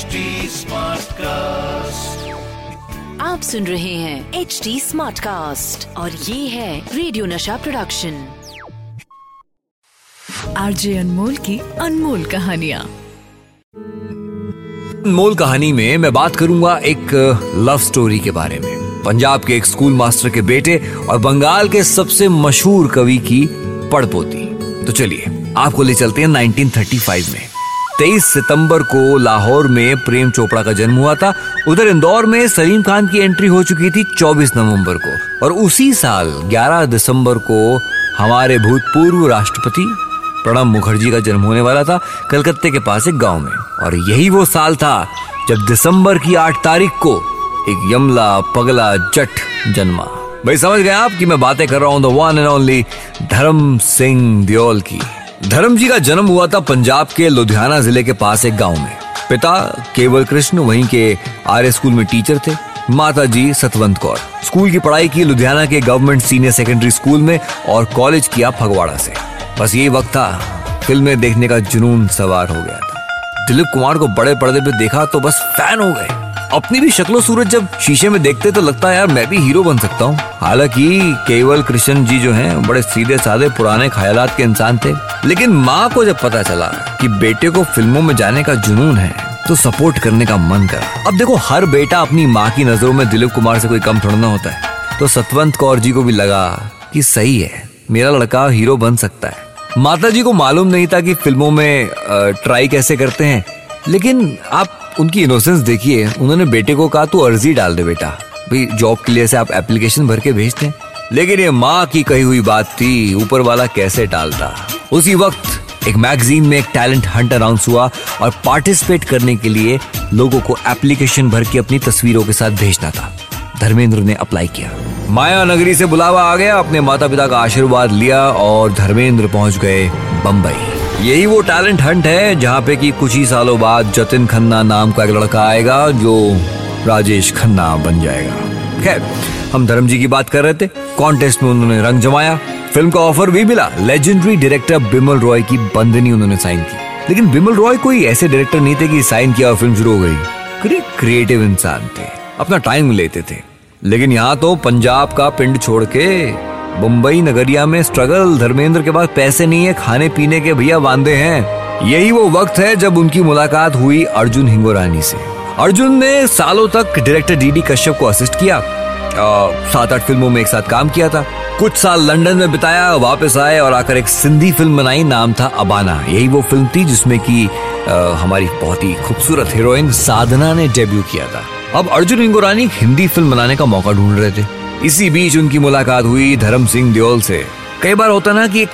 HD cast आप सुन रहे हैं एच डी स्मार्ट कास्ट और ये है रेडियो नशा प्रोडक्शन आरजे अनमोल की अनमोल कहानिया। अनमोल कहानी में मैं बात करूँगा एक लव स्टोरी के बारे में। पंजाब के एक स्कूल मास्टर के बेटे और बंगाल के सबसे मशहूर कवि की पड़पोती तो चलिए आपको ले चलते हैं 1935 में। 23 सितंबर को लाहौर में प्रेम चोपड़ा का जन्म हुआ था। उधर इंदौर में सलीम खान की एंट्री हो चुकी थी 24 नवंबर को। और उसी साल 11 दिसंबर को हमारे भूतपूर्व राष्ट्रपति प्रणब मुखर्जी का जन्म होने वाला था कलकत्ते के पास एक गाँव में। और यही वो साल था जब दिसंबर की आठ तारीख को एक यमला पगला जट जन्मा। भाई, समझ गए आप कि मैं बातें कर रहा हूँ द वन एंड ओनली धर्म सिंह दियोल की। धर्म जी का जन्म हुआ था पंजाब के लुधियाना ज़िले के पास एक गाँव में। पिता केवल कृष्ण, वहीं के आर्य स्कूल में टीचर थे। माता जी सतवंत कौर। स्कूल की पढ़ाई की लुधियाना के गवर्नमेंट सीनियर सेकेंडरी स्कूल में और कॉलेज किया फगवाड़ा से। बस यही वक्त था। फ़िल्में देखने का जुनून सवार हो गया था। दिलीप कुमार को बड़े पर्दे पे देखा तो बस फ़ैन हो गए। अपनी भी शक्लो सूरत जब शीशे में देखते तो लगता है यार मैं भी हीरो बन सकता हूँ। हालाँकि केवल कृष्ण जी जो हैं, बड़े सीधे साधे पुराने ख्यालात के इंसान थे। लेकिन माँ को जब पता चला कि बेटे को फ़िल्मों में जाने का जुनून है तो सपोर्ट करने का मन करा। अब देखो, हर बेटा अपनी माँ की नज़रों में दिलीप कुमार से कोई कम थोड़ा ना होता है। तो सतवंत कौर जी को भी लगा कि सही है, मेरा लड़का हीरो बन सकता है। माता जी को मालूम नहीं था कि फ़िल्मों में ट्राई कैसे करते हैं। लेकिन आप उनकी इनोसेंस देखिए, उन्होंने बेटे को कहा, तू अर्जी डाल दे बेटा। जॉब के लिए से आप एप्लीकेशन भर के भेजते हैं। लेकिन ये माँ की कही हुई बात थी, ऊपर वाला कैसे टालता उसी वक्त एक मैगजीन में एक टैलेंट हंट अनाउंस हुआ और पार्टिसिपेट करने के लिए लोगों को एप्लीकेशन भर के अपनी तस्वीरों के साथ भेजना था। धर्मेंद्र ने अप्लाई किया। माया नगरी से बुलावा आ गया, अपने माता पिता का आशीर्वाद लिया और धर्मेंद्र पहुँच गए बम्बई यही वो टैलेंट हंट है जहाँ पे कि कुछ ही सालों बाद जतिन खन्ना नाम का एक लड़का आएगा जो राजेश खन्ना बन जाएगा। खैर, हम धर्म जी की बात कर रहे थे कॉन्टेस्ट में उन्होंने रंग जमाया फ़िल्म का ऑफ़र भी मिला लेजेंडरी डायरेक्टर बिमल रॉय की बंदनी उन्होंने साइन की। लेकिन बिमल रॉय कोई ऐसे डायरेक्टर नहीं थे कि साइन किया और फ़िल्म शुरू हो गई। क्रिएटिव इंसान थे, अपना टाइम लेते थे। लेकिन यहाँ तो पंजाब का पिंड छोड़ के मुंबई नगरिया में स्ट्रगल धर्मेंद्र के पास पैसे नहीं है, खाने पीने के भैया बांधे हैं। यही वो वक्त है जब उनकी मुलाकात हुई अर्जुन हिंगोरानी से। अर्जुन ने सालों तक डायरेक्टर डीडी कश्यप को असिस्ट किया। सात आठ फ़िल्मों में एक साथ काम किया था। कुछ साल लंदन में बिताया, वापस आए और आकर एक सिंधी फ़िल्म बनाई, नाम था अबाना। यही वो फ़िल्म थी जिसमें की हमारी बहुत ही खूबसूरत हीरोइन साधना ने डेब्यू किया था। अब अर्जुन हिंगोरानी हिंदी फ़िल्म बनाने का मौका ढूंढ रहे थे। इसी बीच उनकी मुलाकात हुई धर्म सिंह दियोल से। कई बार होता ना कि एक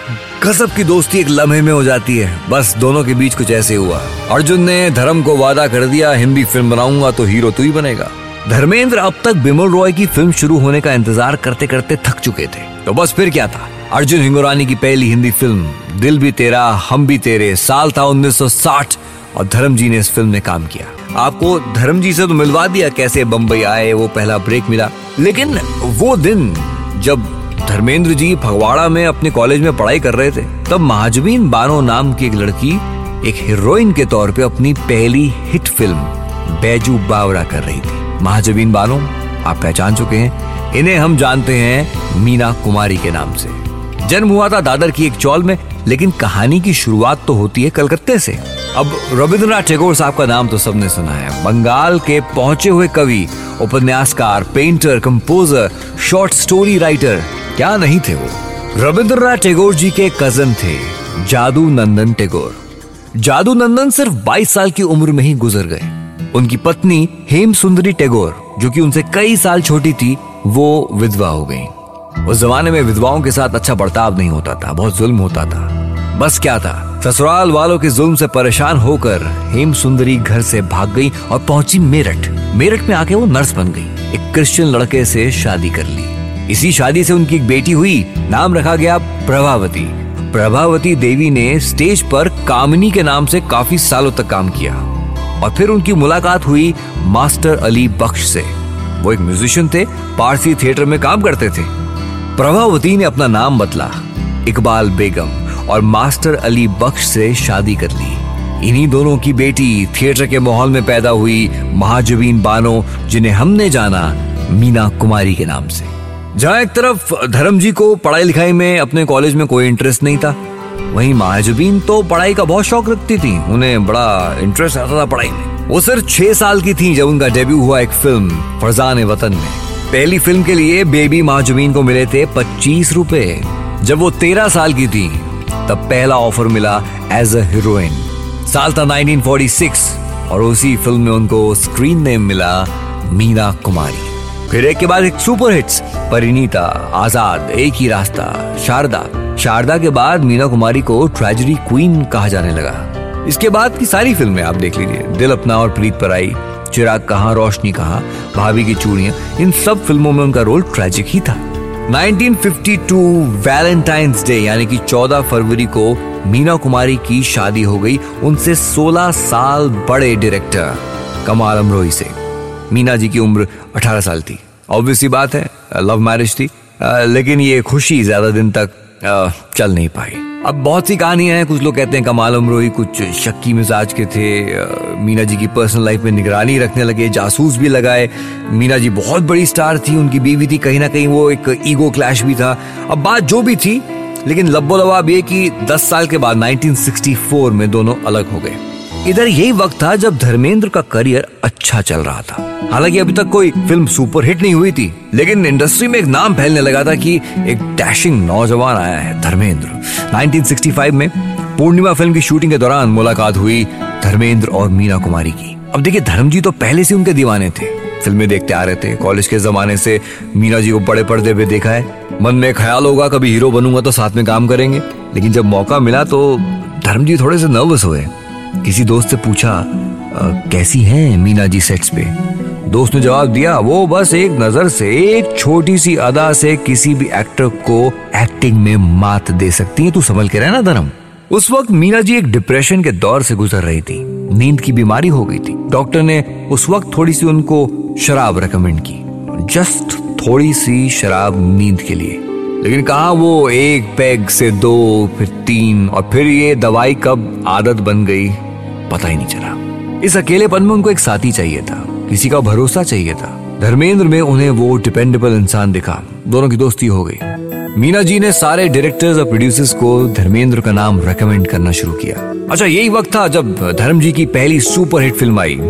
गजब की दोस्ती एक लम्हे में हो जाती है। बस दोनों के बीच कुछ ऐसे हुआ। अर्जुन ने धर्म को वादा कर दिया, हिंदी फ़िल्म बनाऊँगा तो हीरो तू ही बनेगा। धर्मेंद्र अब तक बिमल रॉय की फ़िल्म शुरू होने का इंतज़ार करते करते थक चुके थे। तो बस फिर क्या था? अर्जुन हिंगोरानी की पहली हिंदी फ़िल्म, दिल भी तेरा, हम भी तेरे, साल था 1960 और धर्म जी ने इस फ़िल्म में काम किया। आपको धर्म जी से तो मिलवा दिया कैसे बम्बई आए, वो पहला ब्रेक मिला। लेकिन वो दिन जब धर्मेंद्र जी फगवाड़ा में अपने कॉलेज में पढ़ाई कर रहे थे, तब महाजबीन बानो नाम की एक लड़की, एक हीरोइन के तौर पे अपनी पहली हिट फ़िल्म, बैजू बावरा कर रही थी। महाजबीन बानो, आप पहचान चुके हैं। इन्हें हम जानते हैं मीना कुमारी के नाम से। जन्म हुआ था दादर की एक चौल में, लेकिन कहानी की शुरुआत तो होती है कलकत्ते से। अब रविंद्रनाथ टैगोर साहब का नाम तो सबने सुना है। बंगाल के पहुँचे हुए कवि, उपन्यासकार painter composer short story writer क्या नहीं थे वो? रविंद्रनाथ टैगोर जी के कज़न थे, जादू नंदन टैगोर। जादू नंदन सिर्फ़ 22 साल की उम्र में ही गुजर गए। उनकी पत्नी हेम सुंदरी टैगोर, जो कि उनसे कई साल छोटी थी, वो विधवा हो गई। उस जमाने में विधवाओं के साथ अच्छा बर्ताव नहीं होता था, बहुत जुल्म होता था। बस क्या था? ससुराल वालों के जुल्म से परेशान होकर हेम सुंदरी घर से भाग गई और पहुँची मेरठ। मेरठ में आके वो नर्स बन गई। एक क्रिश्चियन लड़के से शादी कर ली। इसी शादी से उनकी एक बेटी हुई। नाम रखा गया प्रभावती। प्रभावती देवी ने स्टेज पर कामिनी के नाम से काफ़ी सालों तक काम किया। और फिर उनकी मुलाकात हुई मास्टर अली बख्श से। वो एक म्यूजिशियन थे, पारसी थिएटर में काम करते थे। प्रभावती ने अपना नाम बदला। इकबाल बेगम। और मास्टर अली बख्श से शादी कर ली। इन्हीं दोनों की बेटी थिएटर के माहौल में पैदा हुई महाजबीन बानो, जिन्हें हमने जाना मीना कुमारी के नाम से। जहाँ एक तरफ़ धर्म जी को पढ़ाई लिखाई में अपने कॉलेज में कोई इंटरेस्ट नहीं था, वहीं महाजबीन तो पढ़ाई का बहुत शौक रखती थी, उन्हें बड़ा इंटरेस्ट आता था पढ़ाई में। वो सिर्फ़ छह साल की थी जब उनका डेब्यू हुआ एक फ़िल्म फरजान वतन में। पहली फ़िल्म के लिए बेबी महाजुबीन को मिले थे पच्चीस रुपए, जब वो तेरह साल की थी। तब पहला ऑफ़र मिला एज अ हीरोइन साल था 1946 और उसी फ़िल्म में उनको स्क्रीन नेम मिला मीना कुमारी। फिर एक के बाद एक सुपर हिट्स परिणीता आज़ाद, एक ही रास्ता, शारदा। शारदा के बाद मीना कुमारी को ट्रेजरी क्वीन कहा जाने लगा। इसके बाद की सारी फ़िल्में आप देख लीजिए, दिल अपना और प्रीत पर आई, चिराग कहा, रोशनी कहा, भाभी की चूड़ियाँ, इन सब फ़िल्मों में उनका रोल ट्रेजिक ही था। 1952 वैलेंटाइंस डे, यानी कि 14 फरवरी को मीना कुमारी की शादी हो गई उनसे 16 साल बड़े डायरेक्टर कमाल अमरोही से। मीना जी की उम्र 18 साल थी। ऑब्वियसली बात है लव मैरिज थी लेकिन ये खुशी ज़्यादा दिन तक चल नहीं पाई। अब बहुत सी कहानियाँ हैं, कुछ लोग कहते हैं कमाल अमरोही कुछ शक्की मिजाज के थे मीना जी की पर्सनल लाइफ में निगरानी रखने लगे, जासूस भी लगाए। मीना जी बहुत बड़ी स्टार थी, उनकी बीवी थी, कहीं ना कहीं वो एक ईगो क्लैश भी था। अब बात जो भी थी, लेकिन लब्बो लवाब ये कि 10 साल के बाद 1964 में दोनों अलग हो गए। इधर यही वक्त था जब धर्मेंद्र का करियर अच्छा चल रहा था। हालाँकि अभी तक कोई फ़िल्म सुपर हिट नहीं हुई थी, लेकिन इंडस्ट्री में एक नाम फैलने लगा था कि एक डैशिंग नौजवान आया है धर्मेंद्र। 1965 में पूर्णिमा फ़िल्म की शूटिंग के दौरान मुलाकात हुई धर्मेंद्र और मीना कुमारी की। अब देखिए धर्म जी तो पहले से उनके दीवाने थे। फ़िल्में देखते आ रहे थे। कॉलेज के जमाने से मीना जी को बड़े पर्दे पे देखा है। मन में ख्याल होगा, कभी हीरो बनूँगा तो साथ में काम करेंगे। लेकिन जब मौका मिला तो धर्म जी थोड़े से नर्वस हुए। किसी दोस्त से पूछा कैसी हैं मीना जी सेट्स पे? दोस्त ने जवाब दिया, वो बस एक नज़र से एक छोटी सी अदा से किसी भी एक्टर को एक्टिंग में मात दे सकती है। तू संभल के रहना धर्म. उस वक्त मीना जी एक डिप्रेशन के दौर से गुजर रही थी। नींद की बीमारी हो गई थी। डॉक्टर ने उस वक्त थोड़ी सी उनको शराब रिकमेंड की। जस्ट थोड़ी सी शराब नींद के लिए। लेकिन कहा, वो एक पैग से दो, फिर तीन, और फिर ये दवाई कब आदत बन गई? पता ही नहीं चला। इस अकेलेपन में उनको एक साथी चाहिए था। किसी का भरोसा चाहिए था। धर्मेंद्र में उन्हें वो डिपेंडेबल इंसान दिखा। दोनों की दोस्ती हो गई। मीना जी ने सारे डायरेक्टर्स और प्रोड्यूसर्स को धर्मेंद्र का नाम रेकमेंड करना शुरू किया। अच्छा यही वक्त था जब धर्म जी की पहली सुपरहिट फ़िल्म आई,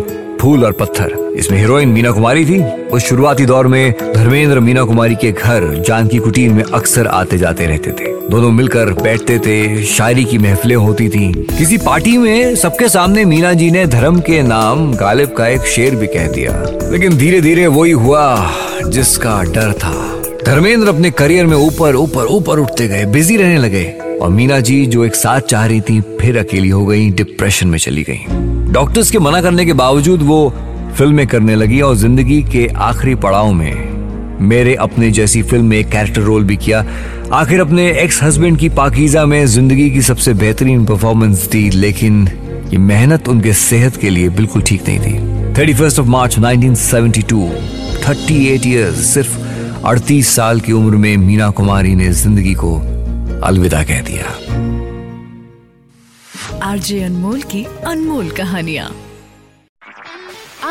फूल और पत्थर। इसमें हीरोइन मीना कुमारी थी। उस शुरुआती दौर में धर्मेंद्र मीना कुमारी के घर जानकी कुटीर में अक्सर आते जाते रहते थे। दोनों मिलकर बैठते थे, शायरी की महफिलें होती थी। किसी पार्टी में सबके सामने मीना जी ने धर्म के नाम गालिब का एक शेर भी कह दिया। लेकिन धीरे धीरे वही हुआ जिसका डर था। धर्मेंद्र अपने करियर में ऊपर ऊपर ऊपर उठते गए, बिज़ी रहने लगे। और मीना जी जो एक साथ चाह रही थी, फिर अकेली हो गई डिप्रेशन में चली गई। डॉक्टर्स के मना करने के बावजूद वो फ़िल्में करने लगी और ज़िंदगी के आखिरी पड़ाव में मेरे अपने जैसी फ़िल्म में कैरेक्टर रोल भी किया। आखिर अपने एक्स हस्बैंड की पाकिजा में ज़िंदगी की सबसे बेहतरीन परफॉर्मेंस दी, लेकिन ये मेहनत उनके सेहत के लिए बिल्कुल ठीक नहीं थी। Thirty first of March 1972 38 years सिर्फ़ 38 साल की उम्र में मीना कुमारी ने ज़िंदगी को अलविदा कह दिया। आरजे अनमोल की अनमोल कहानियाँ।